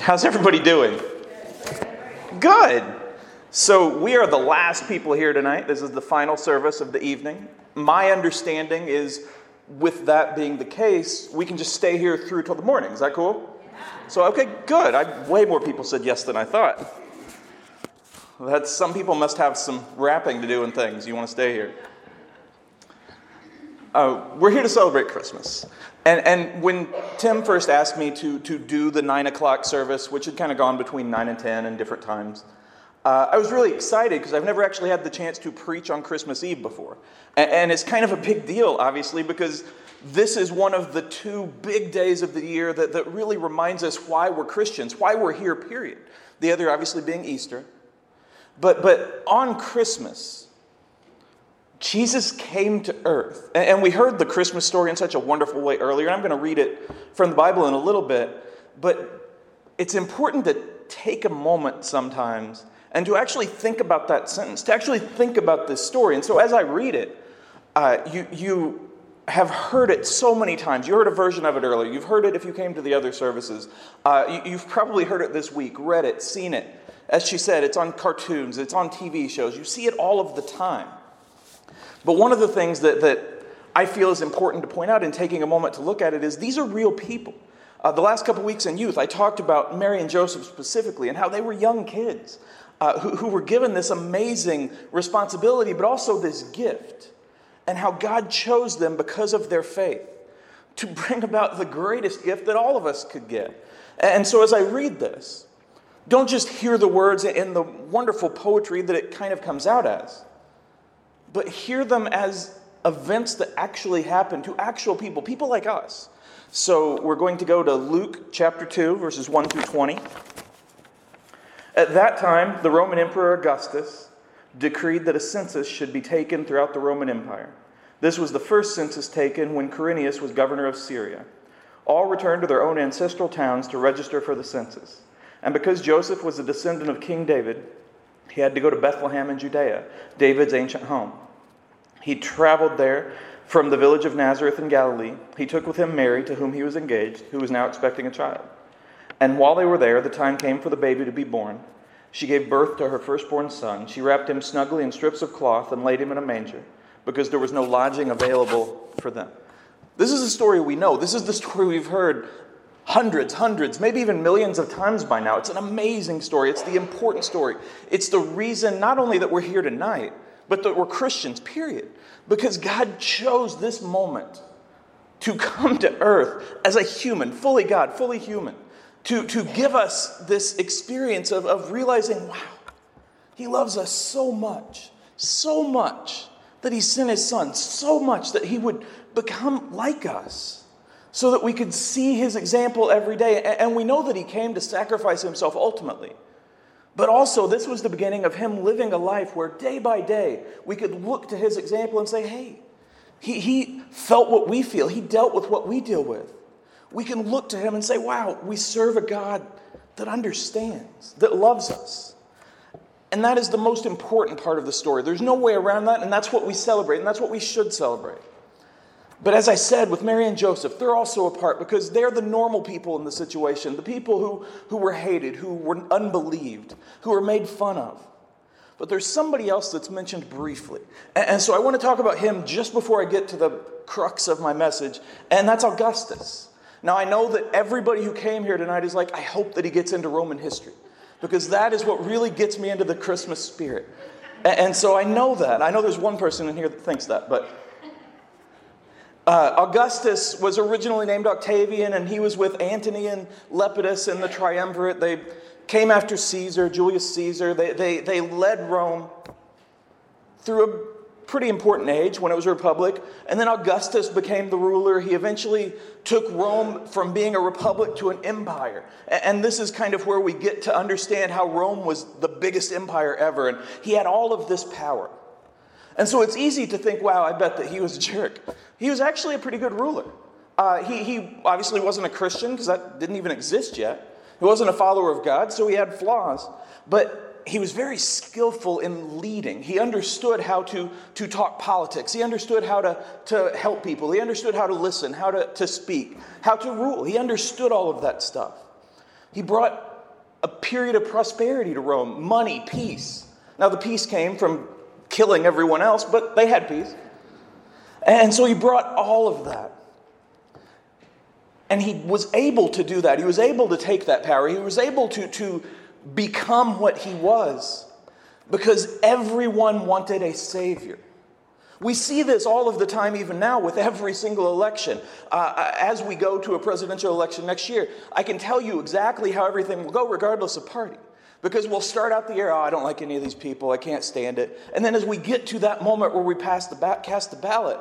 How's everybody doing? Good. So, we are the last people here tonight. This is the final service of the evening. My understanding is, with that being the case, we can just stay here through till the morning. Is that cool? So, okay, good. I, way more people said yes than I thought. That's, some people must have some wrapping to do and things. You want to stay here. Uh, we're here to celebrate Christmas. And, and when Tim first asked me to, to do the 9 o'clock service, which had kind of gone between 9 and 10 and different times, uh, I was really excited because I've never actually had the chance to preach on Christmas Eve before. And, and it's kind of a big deal, obviously, because this is one of the two big days of the year that, that really reminds us why we're Christians, why we're here, period. The other, obviously, being Easter. But, but on Christmas, Jesus came to earth. And we heard the Christmas story in such a wonderful way earlier, I'm going to read it from the Bible in a little bit. But it's important to take a moment sometimes and to actually think about that sentence, to actually think about this story. And so as I read it, uh, you, you have heard it so many times. You heard a version of it earlier. You've heard it if you came to the other services. Uh, you, you've probably heard it this week, read it, seen it. As she said, it's on cartoons, it's on TV shows. You see it all of the time. But one of the things that, that I feel is important to point out in taking a moment to look at it is these are real people. Uh, the last couple weeks in youth, I talked about Mary and Joseph specifically and how they were young kids uh, who, who were given this amazing responsibility, but also this gift, and how God chose them because of their faith to bring about the greatest gift that all of us could get. And so as I read this, don't just hear the words in the wonderful poetry that it kind of comes out as but hear them as events that actually happen to actual people, people like us. So we're going to go to Luke chapter 2, verses 1 through 20. At that time, the Roman Emperor Augustus decreed that a census should be taken throughout the Roman Empire. This was the first census taken when Quirinius was governor of Syria. All returned to their own ancestral towns to register for the census. And because Joseph was a descendant of King David, he had to go to Bethlehem in Judea, David's ancient home. He traveled there from the village of Nazareth in Galilee. He took with him Mary, to whom he was engaged, who was now expecting a child. And while they were there, the time came for the baby to be born. She gave birth to her firstborn son. She wrapped him snugly in strips of cloth and laid him in a manger because there was no lodging available for them. This is a story we know. This is the story we've heard hundreds, hundreds, maybe even millions of times by now. It's an amazing story. It's the important story. It's the reason not only that we're here tonight, but that we're Christians, period. Because God chose this moment to come to earth as a human, fully God, fully human, to, to give us this experience of, of realizing, wow, He loves us so much, so much that He sent His Son, so much that He would become like us so that we could see his example every day. And we know that he came to sacrifice himself ultimately. But also, this was the beginning of him living a life where day by day we could look to his example and say, hey, he, he felt what we feel, he dealt with what we deal with. We can look to him and say, wow, we serve a God that understands, that loves us. And that is the most important part of the story. There's no way around that, and that's what we celebrate, and that's what we should celebrate. But as I said, with Mary and Joseph, they're also apart because they're the normal people in the situation, the people who, who were hated, who were unbelieved, who were made fun of. But there's somebody else that's mentioned briefly. And, and so I want to talk about him just before I get to the crux of my message, and that's Augustus. Now, I know that everybody who came here tonight is like, I hope that he gets into Roman history, because that is what really gets me into the Christmas spirit. And, and so I know that. I know there's one person in here that thinks that, but uh, Augustus was originally named Octavian, and he was with Antony and Lepidus in the triumvirate. They came after Caesar, Julius Caesar. They, they, they led Rome through a pretty important age when it was a republic. And then Augustus became the ruler. He eventually took Rome from being a republic to an empire. And this is kind of where we get to understand how Rome was the biggest empire ever. And he had all of this power. And so it's easy to think, wow, I bet that he was a jerk. He was actually a pretty good ruler. Uh, he, he obviously wasn't a Christian because that didn't even exist yet. He wasn't a follower of God, so he had flaws. But he was very skillful in leading. He understood how to, to talk politics. He understood how to, to help people. He understood how to listen, how to, to speak, how to rule. He understood all of that stuff. He brought a period of prosperity to Rome money, peace. Now, the peace came from killing everyone else, but they had peace. And so he brought all of that. And he was able to do that. He was able to take that power. He was able to, to become what he was because everyone wanted a savior. We see this all of the time, even now, with every single election. Uh, uh, as we go to a presidential election next year, I can tell you exactly how everything will go, regardless of party. Because we'll start out the year, oh, I don't like any of these people, I can't stand it. And then as we get to that moment where we pass the ba- cast the ballot,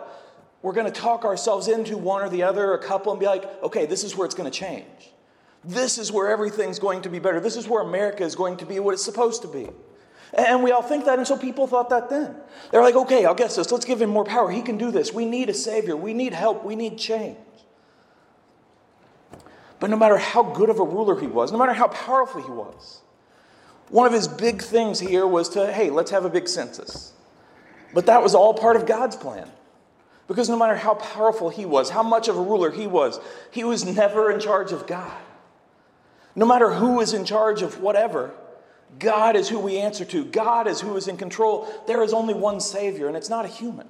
we're going to talk ourselves into one or the other, a couple, and be like, okay, this is where it's going to change. This is where everything's going to be better. This is where America is going to be what it's supposed to be. And we all think that, and so people thought that then. They're like, okay, Augustus. Let's give him more power. He can do this. We need a Savior. We need help. We need change. But no matter how good of a ruler he was, no matter how powerful he was, one of his big things here was to, hey, let's have a big census. But that was all part of God's plan. Because no matter how powerful he was, how much of a ruler he was, he was never in charge of God. No matter who is in charge of whatever, God is who we answer to. God is who is in control. There is only one Savior, and it's not a human.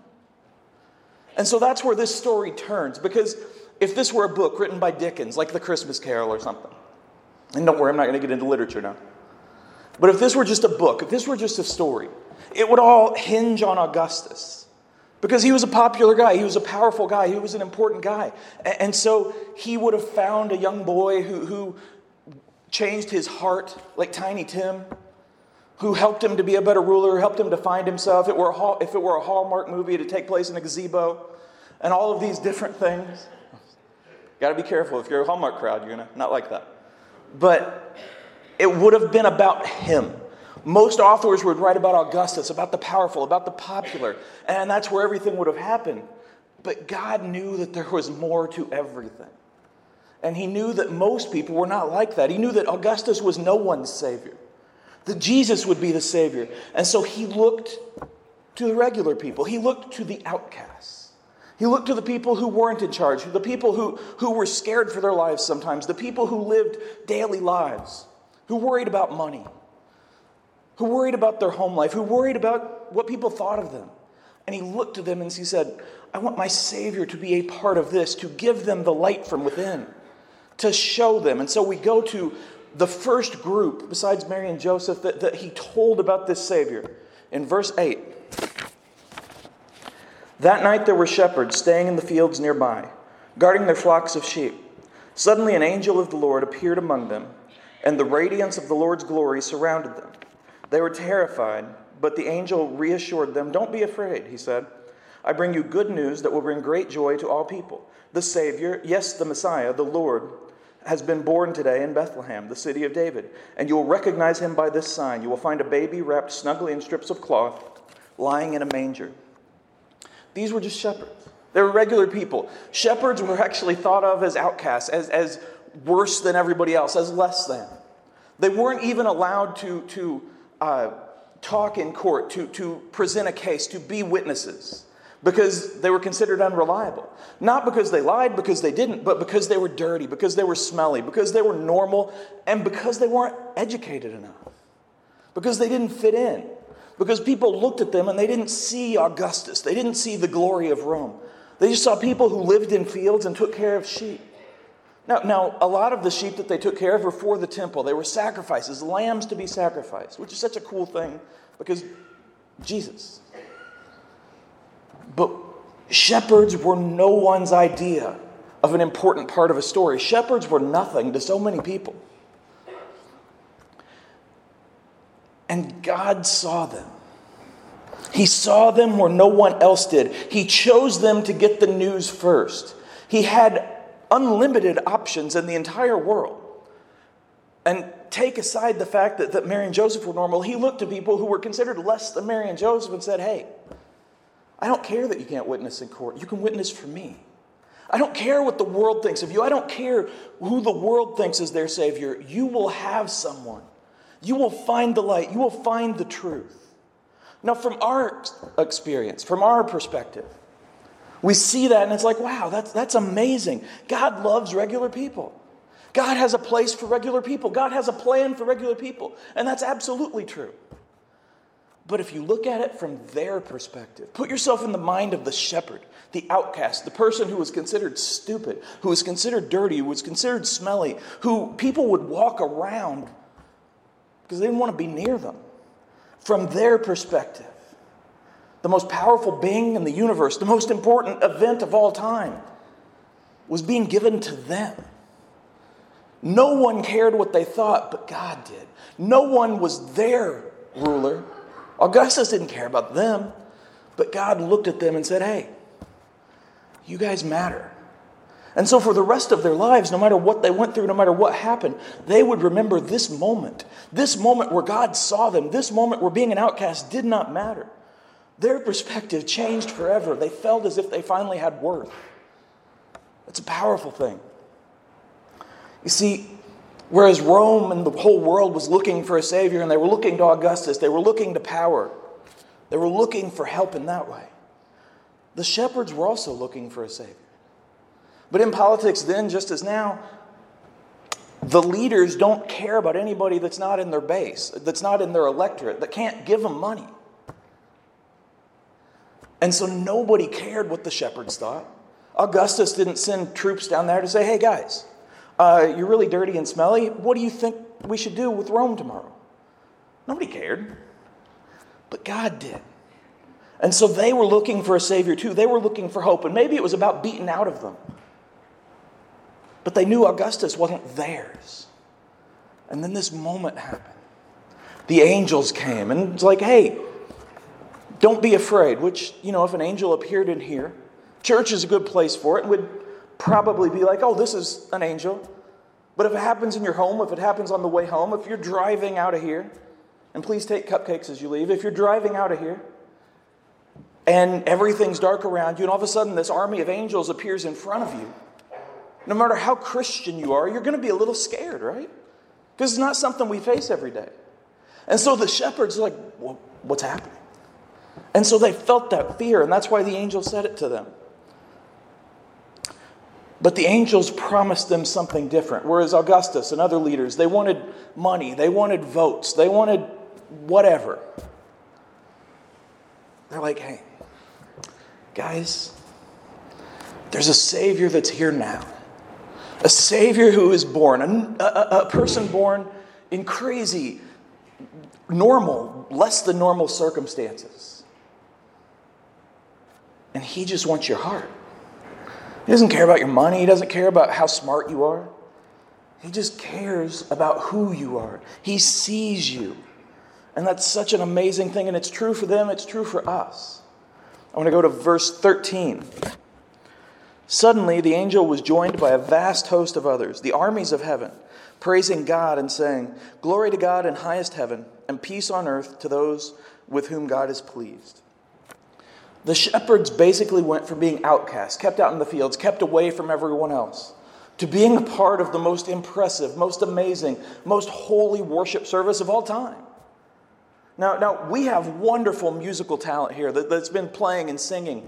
And so that's where this story turns. Because if this were a book written by Dickens, like The Christmas Carol or something, and don't worry, I'm not going to get into literature now. But if this were just a book, if this were just a story, it would all hinge on Augustus. Because he was a popular guy, he was a powerful guy, he was an important guy. And so he would have found a young boy who, who changed his heart, like Tiny Tim, who helped him to be a better ruler, helped him to find himself. If it were a, if it were a Hallmark movie to take place in a gazebo, and all of these different things. Got to be careful. If you're a Hallmark crowd, you're gonna not like that. But it would have been about him. Most authors would write about Augustus, about the powerful, about the popular, and that's where everything would have happened. But God knew that there was more to everything. And he knew that most people were not like that. He knew that Augustus was no one's Savior, that Jesus would be the Savior. And so he looked to the regular people, he looked to the outcasts. He looked to the people who weren't in charge, the people who, who were scared for their lives sometimes, the people who lived daily lives, who worried about money, who worried about their home life, who worried about what people thought of them. And he looked to them and he said, I want my Savior to be a part of this, to give them the light from within to show them. And so we go to the first group, besides Mary and Joseph, that, that he told about this Savior. In verse 8, that night there were shepherds staying in the fields nearby, guarding their flocks of sheep. Suddenly an angel of the Lord appeared among them, and the radiance of the Lord's glory surrounded them. They were terrified, but the angel reassured them. Don't be afraid, he said. I bring you good news that will bring great joy to all people. The Savior, yes, the Messiah, the Lord, has been born today in Bethlehem, the city of David. And you will recognize him by this sign. You will find a baby wrapped snugly in strips of cloth, lying in a manger. These were just shepherds. They were regular people. Shepherds were actually thought of as outcasts, as, as worse than everybody else, as less than. They weren't even allowed to, to uh, talk in court, to, to present a case, to be witnesses because they were considered unreliable. Not because they lied, because they didn't, but because they were dirty, because they were smelly, because they were normal, and because they weren't educated enough. Because they didn't fit in. Because people looked at them and they didn't see Augustus, they didn't see the glory of Rome. They just saw people who lived in fields and took care of sheep. Now, now, a lot of the sheep that they took care of were for the temple. They were sacrifices, lambs to be sacrificed, which is such a cool thing because Jesus. But shepherds were no one's idea of an important part of a story. Shepherds were nothing to so many people. And God saw them. He saw them where no one else did. He chose them to get the news first. He had unlimited options in the entire world. And take aside the fact that, that Mary and Joseph were normal, he looked to people who were considered less than Mary and Joseph and said, Hey, I don't care that you can't witness in court. You can witness for me. I don't care what the world thinks of you. I don't care who the world thinks is their Savior. You will have someone. You will find the light. You will find the truth. Now, from our experience, from our perspective, we see that and it's like, wow, that's, that's amazing. God loves regular people. God has a place for regular people. God has a plan for regular people. And that's absolutely true. But if you look at it from their perspective, put yourself in the mind of the shepherd, the outcast, the person who was considered stupid, who was considered dirty, who was considered smelly, who people would walk around because they didn't want to be near them. From their perspective, the most powerful being in the universe, the most important event of all time, was being given to them. No one cared what they thought, but God did. No one was their ruler. Augustus didn't care about them, but God looked at them and said, Hey, you guys matter. And so, for the rest of their lives, no matter what they went through, no matter what happened, they would remember this moment. This moment where God saw them, this moment where being an outcast did not matter. Their perspective changed forever. They felt as if they finally had worth. It's a powerful thing. You see, whereas Rome and the whole world was looking for a Savior and they were looking to Augustus, they were looking to power, they were looking for help in that way. The shepherds were also looking for a Savior. But in politics, then, just as now, the leaders don't care about anybody that's not in their base, that's not in their electorate, that can't give them money. And so nobody cared what the shepherds thought. Augustus didn't send troops down there to say, hey guys, uh, you're really dirty and smelly. What do you think we should do with Rome tomorrow? Nobody cared. But God did. And so they were looking for a Savior too. They were looking for hope. And maybe it was about beating out of them. But they knew Augustus wasn't theirs. And then this moment happened. The angels came and it's like, hey, don't be afraid, which, you know, if an angel appeared in here, church is a good place for it, and would probably be like, oh, this is an angel. But if it happens in your home, if it happens on the way home, if you're driving out of here, and please take cupcakes as you leave, if you're driving out of here and everything's dark around you, and all of a sudden this army of angels appears in front of you, no matter how Christian you are, you're going to be a little scared, right? Because it's not something we face every day. And so the shepherds are like, well, what's happening? And so they felt that fear, and that's why the angel said it to them. But the angels promised them something different. Whereas Augustus and other leaders, they wanted money, they wanted votes, they wanted whatever. They're like, hey, guys, there's a Savior that's here now. A Savior who is born, a, a, a person born in crazy, normal, less than normal circumstances. And He just wants your heart. He doesn't care about your money, He doesn't care about how smart you are. He just cares about who you are. He sees you. And that's such an amazing thing, and it's true for them, it's true for us. I want to go to verse 13. Suddenly, the angel was joined by a vast host of others, the armies of heaven, praising God and saying, Glory to God in highest heaven, and peace on earth to those with whom God is pleased. The shepherds basically went from being outcasts, kept out in the fields, kept away from everyone else, to being a part of the most impressive, most amazing, most holy worship service of all time. Now, now we have wonderful musical talent here that, has been playing and singing.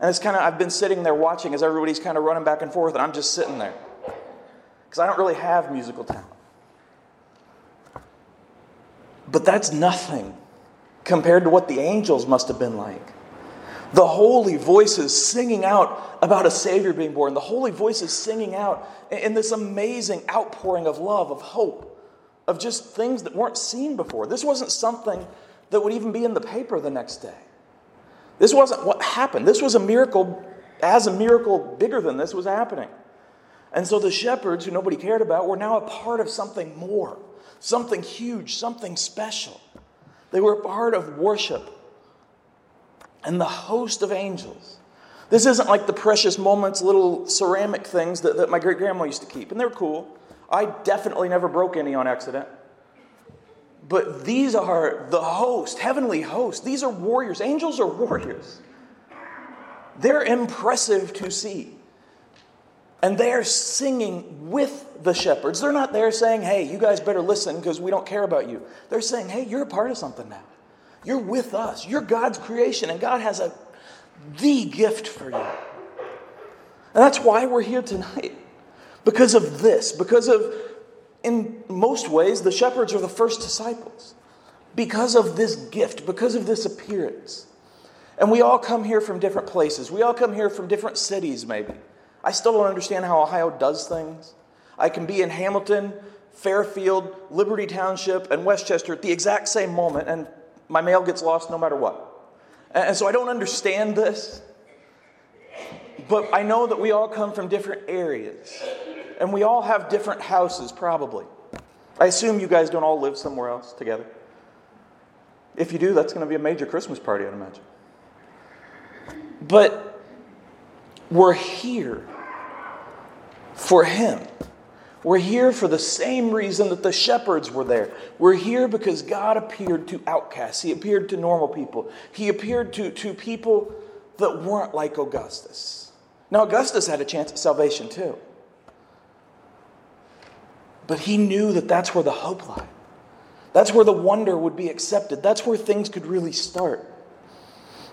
And it's kind of, I've been sitting there watching as everybody's kind of running back and forth, and I'm just sitting there. Because I don't really have musical talent. But that's nothing compared to what the angels must have been like the holy voices singing out about a Savior being born, the holy voices singing out in this amazing outpouring of love, of hope, of just things that weren't seen before. This wasn't something that would even be in the paper the next day. This wasn't what happened. This was a miracle, as a miracle bigger than this was happening. And so the shepherds, who nobody cared about, were now a part of something more, something huge, something special. They were a part of worship and the host of angels. This isn't like the precious moments, little ceramic things that, that my great grandma used to keep, and they're cool. I definitely never broke any on accident. But these are the host, heavenly host. These are warriors. Angels are warriors. They're impressive to see. And they're singing with the shepherds. They're not there saying, hey, you guys better listen because we don't care about you. They're saying, hey, you're a part of something now. You're with us. You're God's creation, and God has a the gift for you. And that's why we're here tonight. Because of this, because of, in most ways, the shepherds are the first disciples. Because of this gift, because of this appearance. And we all come here from different places. We all come here from different cities, maybe. I still don't understand how Ohio does things. I can be in Hamilton, Fairfield, Liberty Township, and West Chester at the exact same moment, and my mail gets lost no matter what. And so I don't understand this. But I know that we all come from different areas, and we all have different houses, probably. I assume you guys don't all live somewhere else together. If you do, that's going to be a major Christmas party, I'd imagine. But we're here for Him. We're here for the same reason that the shepherds were there. We're here because God appeared to outcasts, He appeared to normal people, He appeared to, to people that weren't like Augustus. Now, Augustus had a chance at salvation too. But he knew that that's where the hope lied. That's where the wonder would be accepted. That's where things could really start.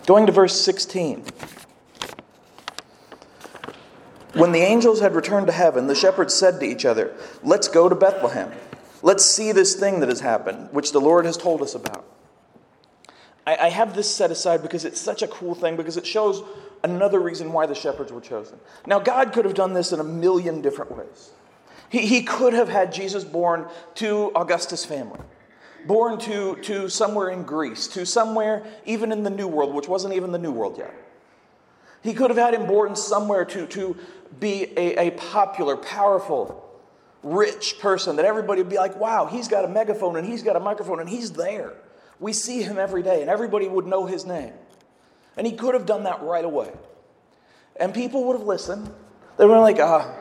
Going to verse 16. When the angels had returned to heaven, the shepherds said to each other, Let's go to Bethlehem. Let's see this thing that has happened, which the Lord has told us about. I, I have this set aside because it's such a cool thing, because it shows another reason why the shepherds were chosen. Now, God could have done this in a million different ways. He, he could have had Jesus born to Augustus' family, born to, to somewhere in Greece, to somewhere even in the New World, which wasn't even the New World yet. He could have had him born somewhere to, to be a, a popular, powerful, rich person that everybody would be like, wow, he's got a megaphone and he's got a microphone and he's there. We see him every day and everybody would know his name. And he could have done that right away. And people would have listened. They were like, ah,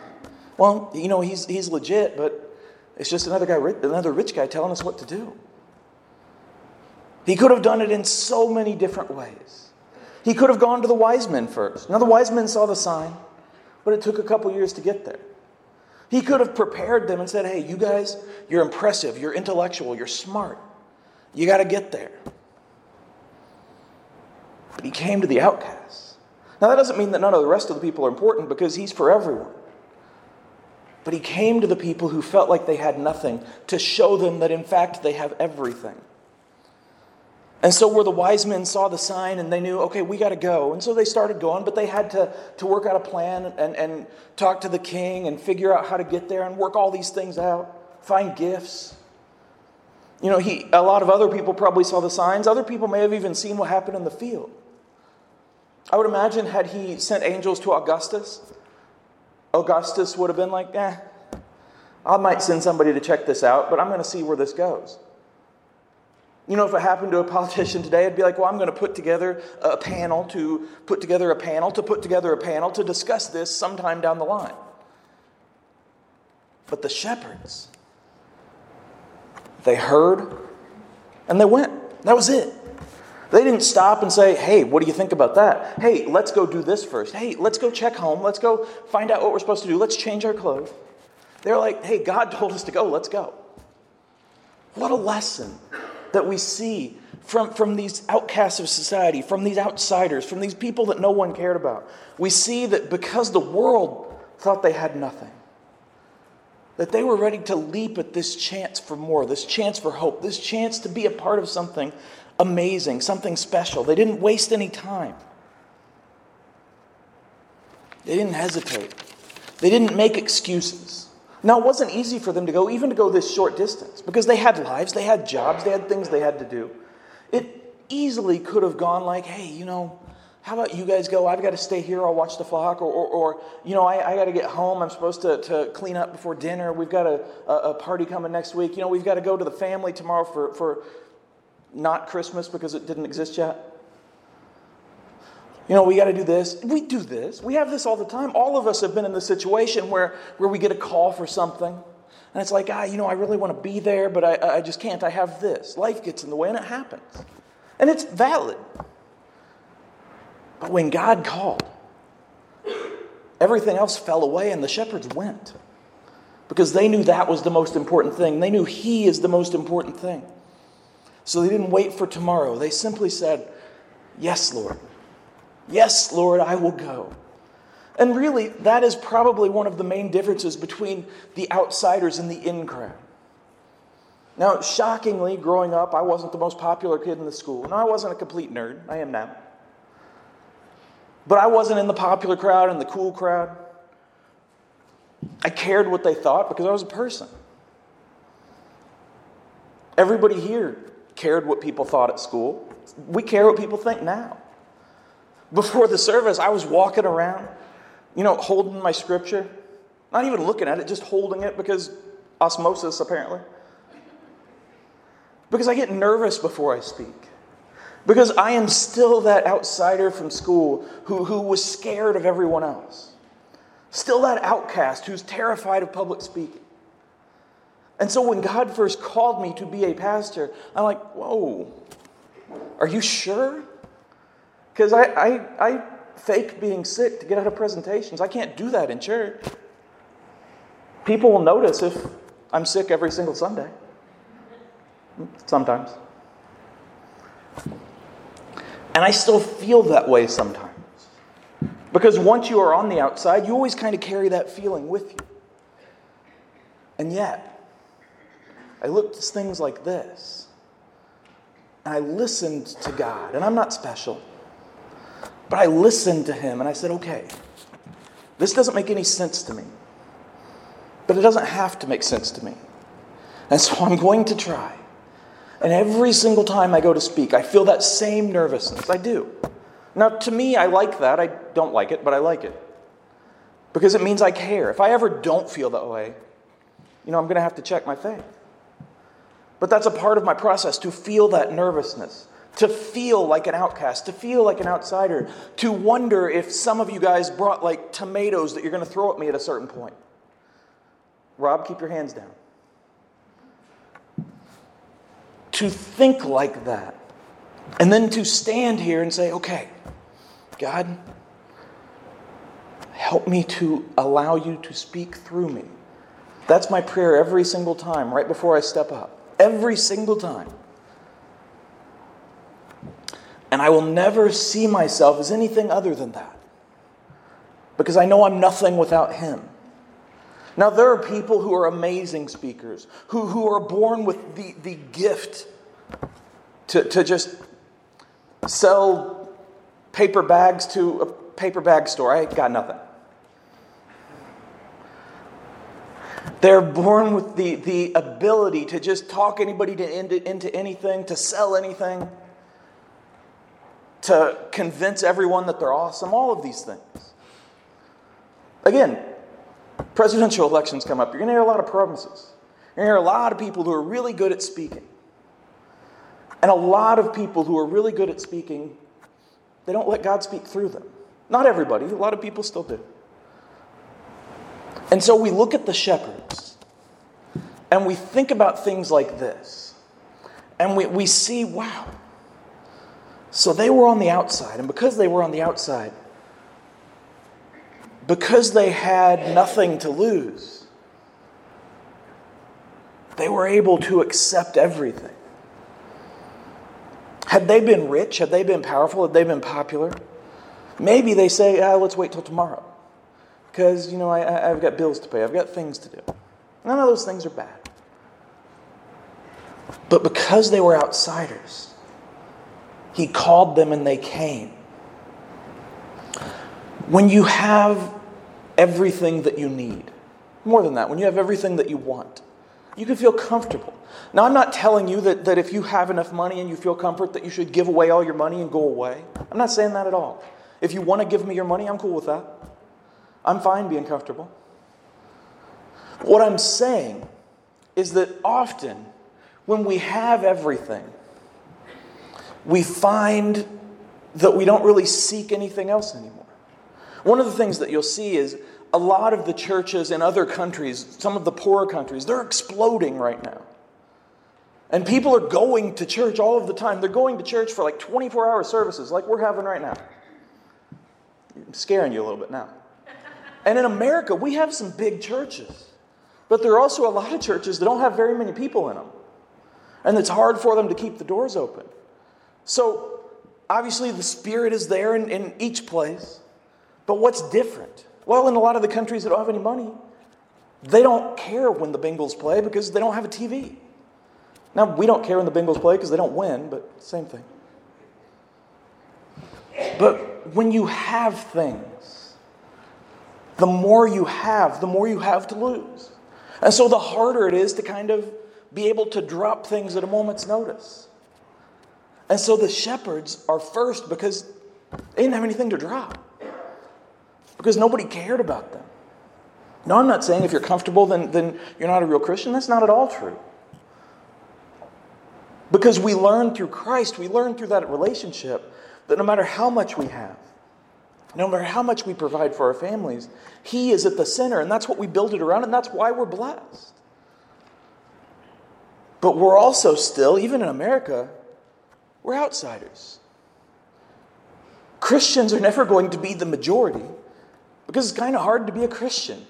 well, you know, he's, he's legit, but it's just another guy, another rich guy telling us what to do. He could have done it in so many different ways. He could have gone to the wise men first. Now, the wise men saw the sign but it took a couple years to get there. He could have prepared them and said, Hey, you guys, you're impressive, you're intellectual, you're smart. You got to get there. But he came to the outcasts. Now, that doesn't mean that none of the rest of the people are important because he's for everyone. But he came to the people who felt like they had nothing to show them that, in fact, they have everything. And so, where the wise men saw the sign and they knew, okay, we got to go. And so they started going, but they had to, to work out a plan and, and talk to the king and figure out how to get there and work all these things out, find gifts. You know, he, a lot of other people probably saw the signs. Other people may have even seen what happened in the field. I would imagine, had he sent angels to Augustus, Augustus would have been like, eh, I might send somebody to check this out, but I'm going to see where this goes. You know, if it happened to a politician today, I'd be like, well, I'm going to put together a panel to put together a panel to put together a panel to discuss this sometime down the line. But the shepherds, they heard and they went. That was it. They didn't stop and say, hey, what do you think about that? Hey, let's go do this first. Hey, let's go check home. Let's go find out what we're supposed to do. Let's change our clothes. They're like, hey, God told us to go. Let's go. What a lesson that we see from, from these outcasts of society, from these outsiders, from these people that no one cared about. We see that because the world thought they had nothing, that they were ready to leap at this chance for more, this chance for hope, this chance to be a part of something amazing, something special. They didn't waste any time. They didn't hesitate. They didn't make excuses. Now, it wasn't easy for them to go, even to go this short distance, because they had lives, they had jobs, they had things they had to do. It easily could have gone like, hey, you know, how about you guys go? I've got to stay here, I'll watch the flock, or, or, or you know, I, I got to get home, I'm supposed to, to clean up before dinner, we've got a, a party coming next week, you know, we've got to go to the family tomorrow for, for not Christmas because it didn't exist yet. You know, we got to do this. We do this. We have this all the time. All of us have been in the situation where, where we get a call for something. And it's like, ah, you know, I really want to be there, but I, I just can't. I have this. Life gets in the way, and it happens. And it's valid. But when God called, everything else fell away, and the shepherds went because they knew that was the most important thing. They knew He is the most important thing. So they didn't wait for tomorrow. They simply said, Yes, Lord. Yes, Lord, I will go. And really, that is probably one of the main differences between the outsiders and the in crowd. Now, shockingly, growing up, I wasn't the most popular kid in the school. No, I wasn't a complete nerd. I am now. But I wasn't in the popular crowd and the cool crowd. I cared what they thought because I was a person. Everybody here cared what people thought at school. We care what people think now. Before the service, I was walking around, you know, holding my scripture, not even looking at it, just holding it because osmosis, apparently. Because I get nervous before I speak. Because I am still that outsider from school who, who was scared of everyone else. Still that outcast who's terrified of public speaking. And so when God first called me to be a pastor, I'm like, whoa, are you sure? Because I, I, I fake being sick to get out of presentations. I can't do that in church. People will notice if I'm sick every single Sunday. Sometimes. And I still feel that way sometimes. Because once you are on the outside, you always kind of carry that feeling with you. And yet, I looked at things like this, and I listened to God. And I'm not special, but I listened to Him, and I said, okay, this doesn't make any sense to me. But it doesn't have to make sense to me. And so I'm going to try. And every single time I go to speak, I feel that same nervousness. I do. Now, to me, I like that. I don't like it, but I like it. Because it means I care. If I ever don't feel that way, you know, I'm going to have to check my faith. But that's a part of my process to feel that nervousness, to feel like an outcast, to feel like an outsider, to wonder if some of you guys brought like tomatoes that you're going to throw at me at a certain point. Rob, keep your hands down. to think like that. And then to stand here and say, okay, God, help me to allow you to speak through me. That's my prayer every single time, right before I step up. Every single time. And I will never see myself as anything other than that. Because I know I'm nothing without Him. Now, there are people who are amazing speakers, who, who are born with the, the gift to, to just sell paper bags to a paper bag store. I got nothing. They're born with the, the ability to just talk anybody to, into, into anything, to sell anything, to convince everyone that they're awesome, all of these things. Again, presidential elections come up, you're going to hear a lot of promises. You're going to hear a lot of people who are really good at speaking. And a lot of people who are really good at speaking, they don't let God speak through them. Not everybody, a lot of people still do. And so we look at the shepherds and we think about things like this. And we, we see, wow. So they were on the outside. And because they were on the outside, because they had nothing to lose, they were able to accept everything. Had they been rich, had they been powerful, had they been popular, maybe they say, ah, let's wait till tomorrow. Because, you know, I, have got bills to pay, I've got things to do. None of those things are bad. But because they were outsiders, he called them and they came. When you have everything that you need. More than that, when you have everything that you want, you can feel comfortable. Now, I'm not telling you that, that if you have enough money and you feel comfort that you should give away all your money and go away. I'm not saying that at all. If you want to give me your money, I'm cool with that. I'm fine being comfortable. What I'm saying is that often when we have everything, we find that we don't really seek anything else anymore. One of the things that you'll see is a lot of the churches in other countries, some of the poorer countries, they're exploding right now. And people are going to church all of the time. They're going to church for like 24 hour services, like we're having right now. I'm scaring you a little bit now. And in America, we have some big churches, but there are also a lot of churches that don't have very many people in them. And it's hard for them to keep the doors open. So, obviously, the Spirit is there in, in each place. But what's different? Well, in a lot of the countries that don't have any money, they don't care when the Bengals play because they don't have a TV. Now, we don't care when the Bengals play because they don't win, but same thing. But when you have things, the more you have, the more you have to lose. And so the harder it is to kind of be able to drop things at a moment's notice. And so the shepherds are first because they didn't have anything to drop, because nobody cared about them. No, I'm not saying if you're comfortable, then, then you're not a real Christian. That's not at all true. Because we learn through Christ, we learn through that relationship that no matter how much we have, no matter how much we provide for our families, He is at the center, and that's what we build it around, and that's why we're blessed. But we're also still, even in America, we're outsiders. Christians are never going to be the majority because it's kind of hard to be a Christian.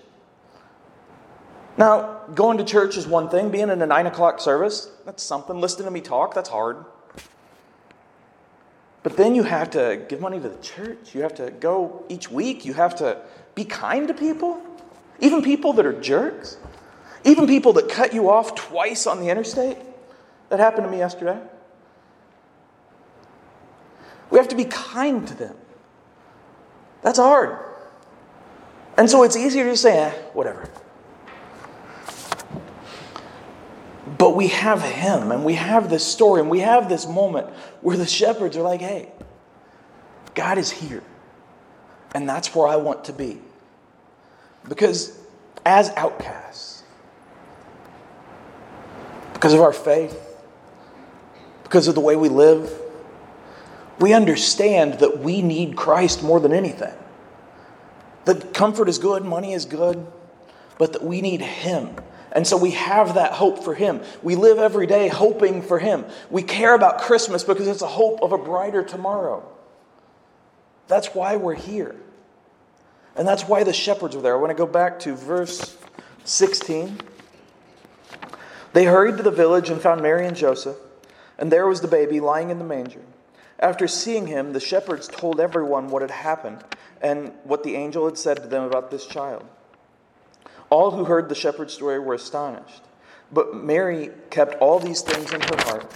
Now, going to church is one thing, being in a nine o'clock service, that's something. Listening to me talk, that's hard. But then you have to give money to the church. You have to go each week. You have to be kind to people, even people that are jerks, even people that cut you off twice on the interstate. That happened to me yesterday. We have to be kind to them. That's hard. And so it's easier to say, eh, whatever. But we have him and we have this story and we have this moment where the shepherds are like, hey, God is here. And that's where I want to be. Because as outcasts, because of our faith, because of the way we live, we understand that we need Christ more than anything. That comfort is good, money is good, but that we need Him and so we have that hope for Him. We live every day hoping for Him. We care about Christmas because it's a hope of a brighter tomorrow. That's why we're here. And that's why the shepherds were there. I want to go back to verse 16. They hurried to the village and found Mary and Joseph, and there was the baby lying in the manger. After seeing him, the shepherds told everyone what had happened and what the angel had said to them about this child. All who heard the shepherd's story were astonished. But Mary kept all these things in her heart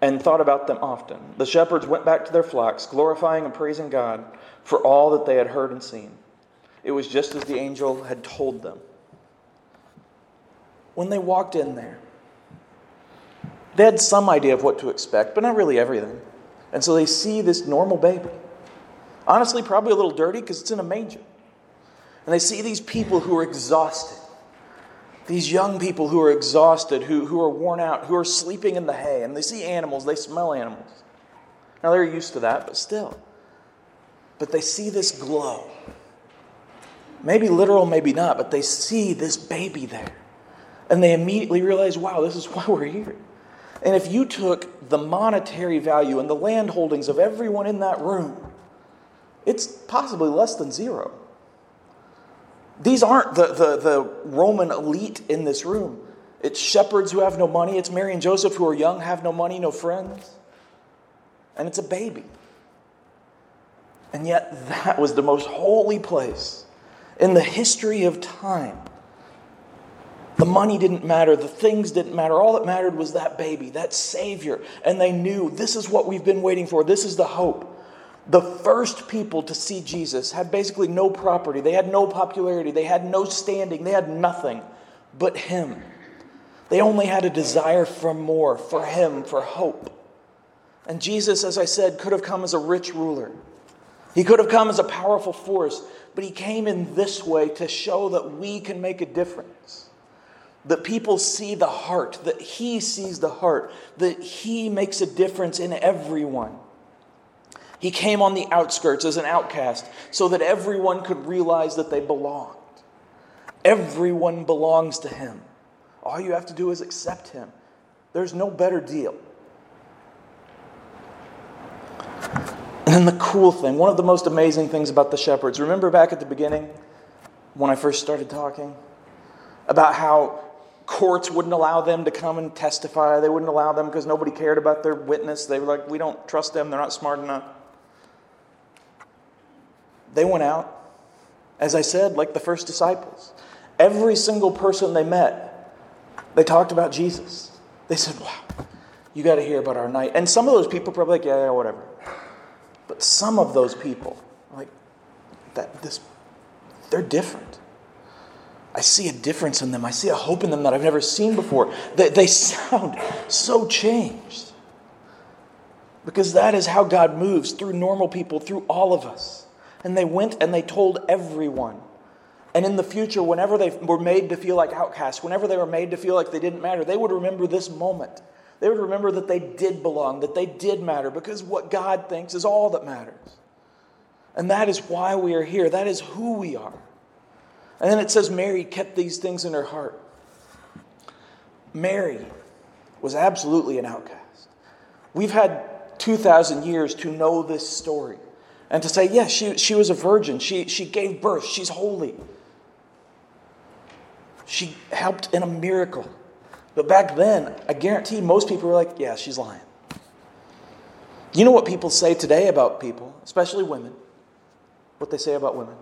and thought about them often. The shepherds went back to their flocks, glorifying and praising God for all that they had heard and seen. It was just as the angel had told them. When they walked in there, they had some idea of what to expect, but not really everything. And so they see this normal baby. Honestly, probably a little dirty because it's in a manger. And they see these people who are exhausted. These young people who are exhausted, who, who are worn out, who are sleeping in the hay. And they see animals, they smell animals. Now they're used to that, but still. But they see this glow. Maybe literal, maybe not, but they see this baby there. And they immediately realize, wow, this is why we're here. And if you took the monetary value and the land holdings of everyone in that room, it's possibly less than zero. These aren't the, the, the Roman elite in this room. It's shepherds who have no money. It's Mary and Joseph who are young, have no money, no friends. And it's a baby. And yet, that was the most holy place in the history of time. The money didn't matter, the things didn't matter. All that mattered was that baby, that Savior. And they knew this is what we've been waiting for, this is the hope. The first people to see Jesus had basically no property, they had no popularity, they had no standing, they had nothing but Him. They only had a desire for more, for Him, for hope. And Jesus, as I said, could have come as a rich ruler. He could have come as a powerful force, but he came in this way to show that we can make a difference. That people see the heart, that he sees the heart, that he makes a difference in everyone. He came on the outskirts as an outcast so that everyone could realize that they belonged. Everyone belongs to Him. All you have to do is accept Him. There's no better deal. And then the cool thing, one of the most amazing things about the shepherds, remember back at the beginning when I first started talking about how courts wouldn't allow them to come and testify. They wouldn't allow them because nobody cared about their witness. They were like, we don't trust them, they're not smart enough. they went out, as I said, like the first disciples. Every single person they met, they talked about Jesus. They said, Wow, you got to hear about our night. And some of those people probably like, Yeah, yeah, whatever. But some of those people, like, that this, they're different. I see a difference in them. I see a hope in them that I've never seen before. They, they sound so changed. Because that is how God moves through normal people, through all of us. And they went and they told everyone. And in the future, whenever they were made to feel like outcasts, whenever they were made to feel like they didn't matter, they would remember this moment. They would remember that they did belong, that they did matter, because what God thinks is all that matters. And that is why we are here. That is who we are. And then it says Mary kept these things in her heart. Mary was absolutely an outcast. We've had 2,000 years to know this story and to say, yes, she, she was a virgin. She, she gave birth. She's holy. She helped in a miracle. But back then, I guarantee most people were like, yeah, she's lying. You know what people say today about people, especially women? What they say about women?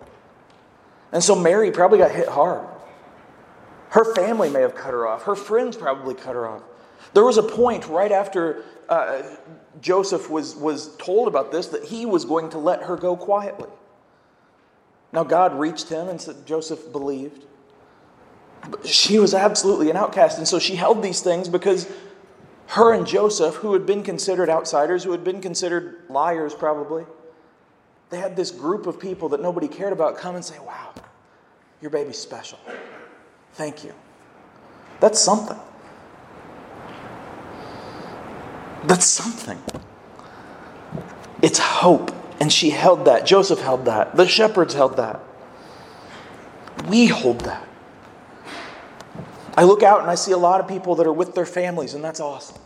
And so Mary probably got hit hard. Her family may have cut her off. Her friends probably cut her off. There was a point right after uh, Joseph was, was told about this that he was going to let her go quietly. Now, God reached him and said, Joseph believed. But she was absolutely an outcast. And so she held these things because her and Joseph, who had been considered outsiders, who had been considered liars probably, they had this group of people that nobody cared about come and say, Wow, your baby's special. Thank you. That's something. That's something. It's hope. And she held that. Joseph held that. The shepherds held that. We hold that. I look out and I see a lot of people that are with their families, and that's awesome.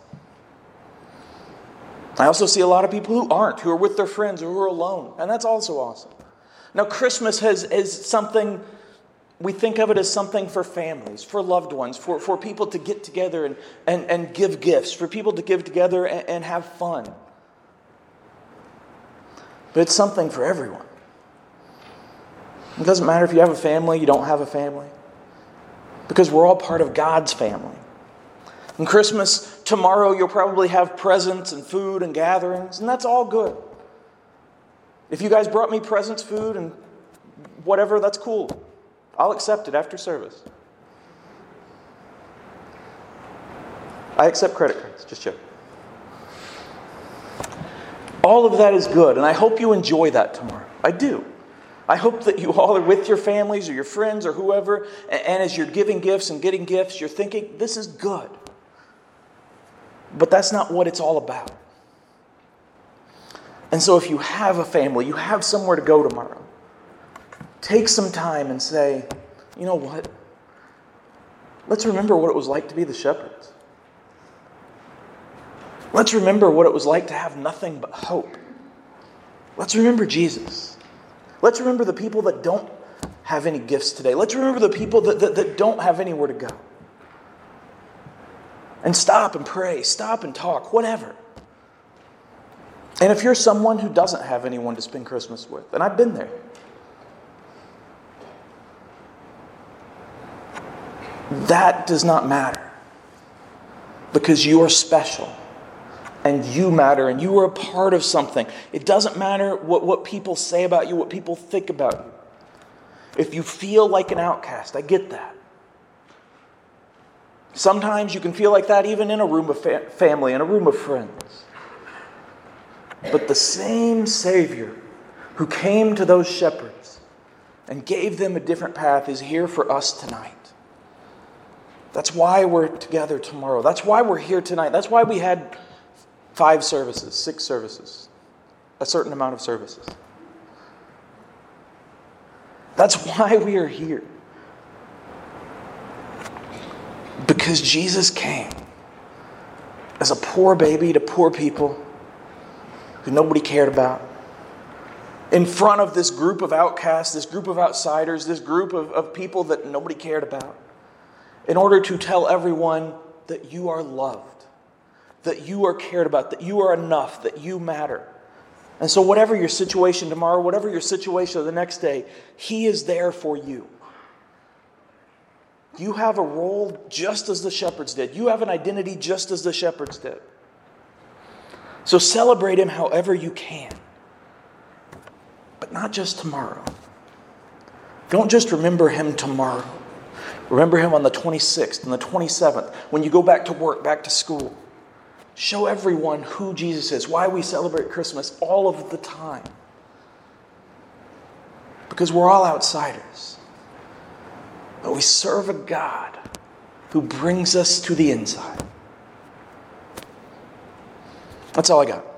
I also see a lot of people who aren't, who are with their friends or who are alone, and that's also awesome. Now, Christmas has, is something, we think of it as something for families, for loved ones, for, for people to get together and, and, and give gifts, for people to give together and, and have fun. But it's something for everyone. It doesn't matter if you have a family, you don't have a family, because we're all part of God's family. And Christmas, tomorrow, you'll probably have presents and food and gatherings, and that's all good. If you guys brought me presents, food, and whatever, that's cool. I'll accept it after service. I accept credit cards, just check. All of that is good, and I hope you enjoy that tomorrow. I do. I hope that you all are with your families or your friends or whoever, and as you're giving gifts and getting gifts, you're thinking, this is good. But that's not what it's all about. And so, if you have a family, you have somewhere to go tomorrow, take some time and say, you know what? Let's remember what it was like to be the shepherds. Let's remember what it was like to have nothing but hope. Let's remember Jesus. Let's remember the people that don't have any gifts today. Let's remember the people that, that, that don't have anywhere to go. And stop and pray, stop and talk, whatever. And if you're someone who doesn't have anyone to spend Christmas with, and I've been there, that does not matter because you are special and you matter and you are a part of something. It doesn't matter what, what people say about you, what people think about you. If you feel like an outcast, I get that. Sometimes you can feel like that even in a room of fa- family, in a room of friends. But the same Savior who came to those shepherds and gave them a different path is here for us tonight. That's why we're together tomorrow. That's why we're here tonight. That's why we had five services, six services, a certain amount of services. That's why we are here. Because Jesus came as a poor baby to poor people who nobody cared about. In front of this group of outcasts, this group of outsiders, this group of, of people that nobody cared about, in order to tell everyone that you are loved, that you are cared about, that you are enough, that you matter. And so, whatever your situation tomorrow, whatever your situation the next day, He is there for you. You have a role just as the shepherds did, you have an identity just as the shepherds did. So, celebrate Him however you can, but not just tomorrow. Don't just remember Him tomorrow. Remember Him on the 26th and the 27th when you go back to work, back to school. Show everyone who Jesus is, why we celebrate Christmas all of the time. Because we're all outsiders. But we serve a God who brings us to the inside. That's all I got.